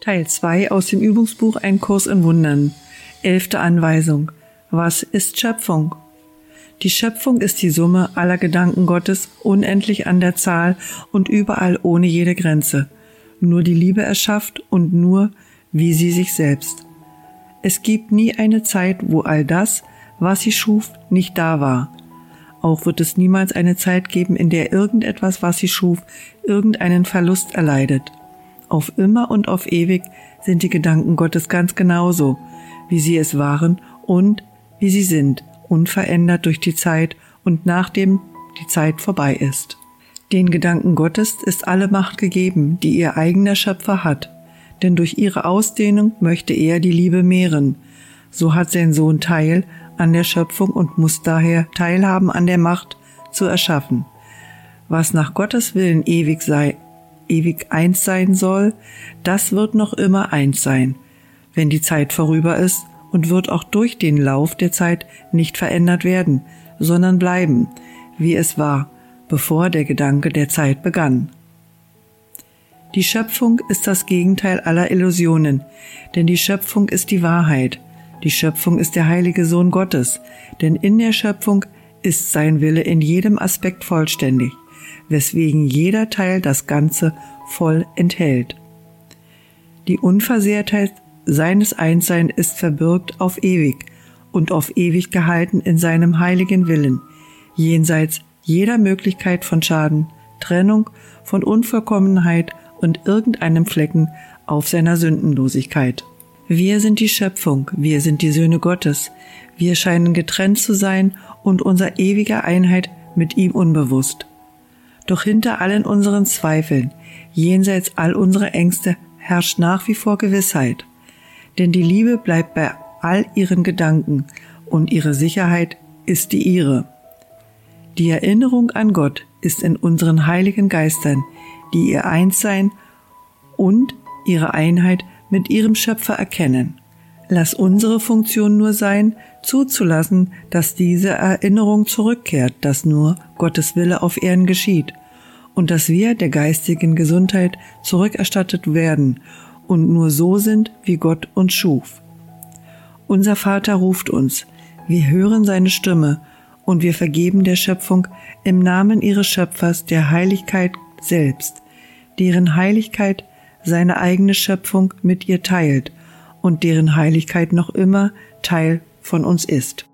Teil 2 aus dem Übungsbuch Ein Kurs in Wundern. Elfte Anweisung. Was ist Schöpfung? Die Schöpfung ist die Summe aller Gedanken Gottes, unendlich an der Zahl und überall ohne jede Grenze. Nur die Liebe erschafft und nur wie sie sich selbst. Es gibt nie eine Zeit, wo all das, was sie schuf, nicht da war. Auch wird es niemals eine Zeit geben, in der irgendetwas, was sie schuf, irgendeinen Verlust erleidet. Auf immer und auf ewig sind die Gedanken Gottes ganz genauso, wie sie es waren und wie sie sind, unverändert durch die Zeit und nachdem die Zeit vorbei ist. Den Gedanken Gottes ist alle Macht gegeben, die ihr eigener Schöpfer hat, denn durch ihre Ausdehnung möchte er die Liebe mehren. So hat sein Sohn Teil an der Schöpfung und muss daher teilhaben an der Macht zu erschaffen. Was nach Gottes Willen ewig sei, ewig eins sein soll, das wird noch immer eins sein, wenn die Zeit vorüber ist und wird auch durch den Lauf der Zeit nicht verändert werden, sondern bleiben, wie es war, bevor der Gedanke der Zeit begann. Die Schöpfung ist das Gegenteil aller Illusionen, denn die Schöpfung ist die Wahrheit, die Schöpfung ist der heilige Sohn Gottes, denn in der Schöpfung ist sein Wille in jedem Aspekt vollständig weswegen jeder Teil das Ganze voll enthält. Die Unversehrtheit seines Einssein ist verbürgt auf ewig und auf ewig gehalten in seinem heiligen Willen, jenseits jeder Möglichkeit von Schaden, Trennung, von Unvollkommenheit und irgendeinem Flecken auf seiner Sündenlosigkeit. Wir sind die Schöpfung, wir sind die Söhne Gottes, wir scheinen getrennt zu sein und unser ewiger Einheit mit ihm unbewusst. Doch hinter allen unseren Zweifeln, jenseits all unserer Ängste, herrscht nach wie vor Gewissheit. Denn die Liebe bleibt bei all ihren Gedanken und ihre Sicherheit ist die ihre. Die Erinnerung an Gott ist in unseren heiligen Geistern, die ihr Einssein und ihre Einheit mit ihrem Schöpfer erkennen. Lass unsere Funktion nur sein, zuzulassen, dass diese Erinnerung zurückkehrt, dass nur Gottes Wille auf Erden geschieht und dass wir der geistigen Gesundheit zurückerstattet werden und nur so sind, wie Gott uns schuf. Unser Vater ruft uns, wir hören seine Stimme und wir vergeben der Schöpfung im Namen ihres Schöpfers der Heiligkeit selbst, deren Heiligkeit seine eigene Schöpfung mit ihr teilt und deren Heiligkeit noch immer Teil von uns ist.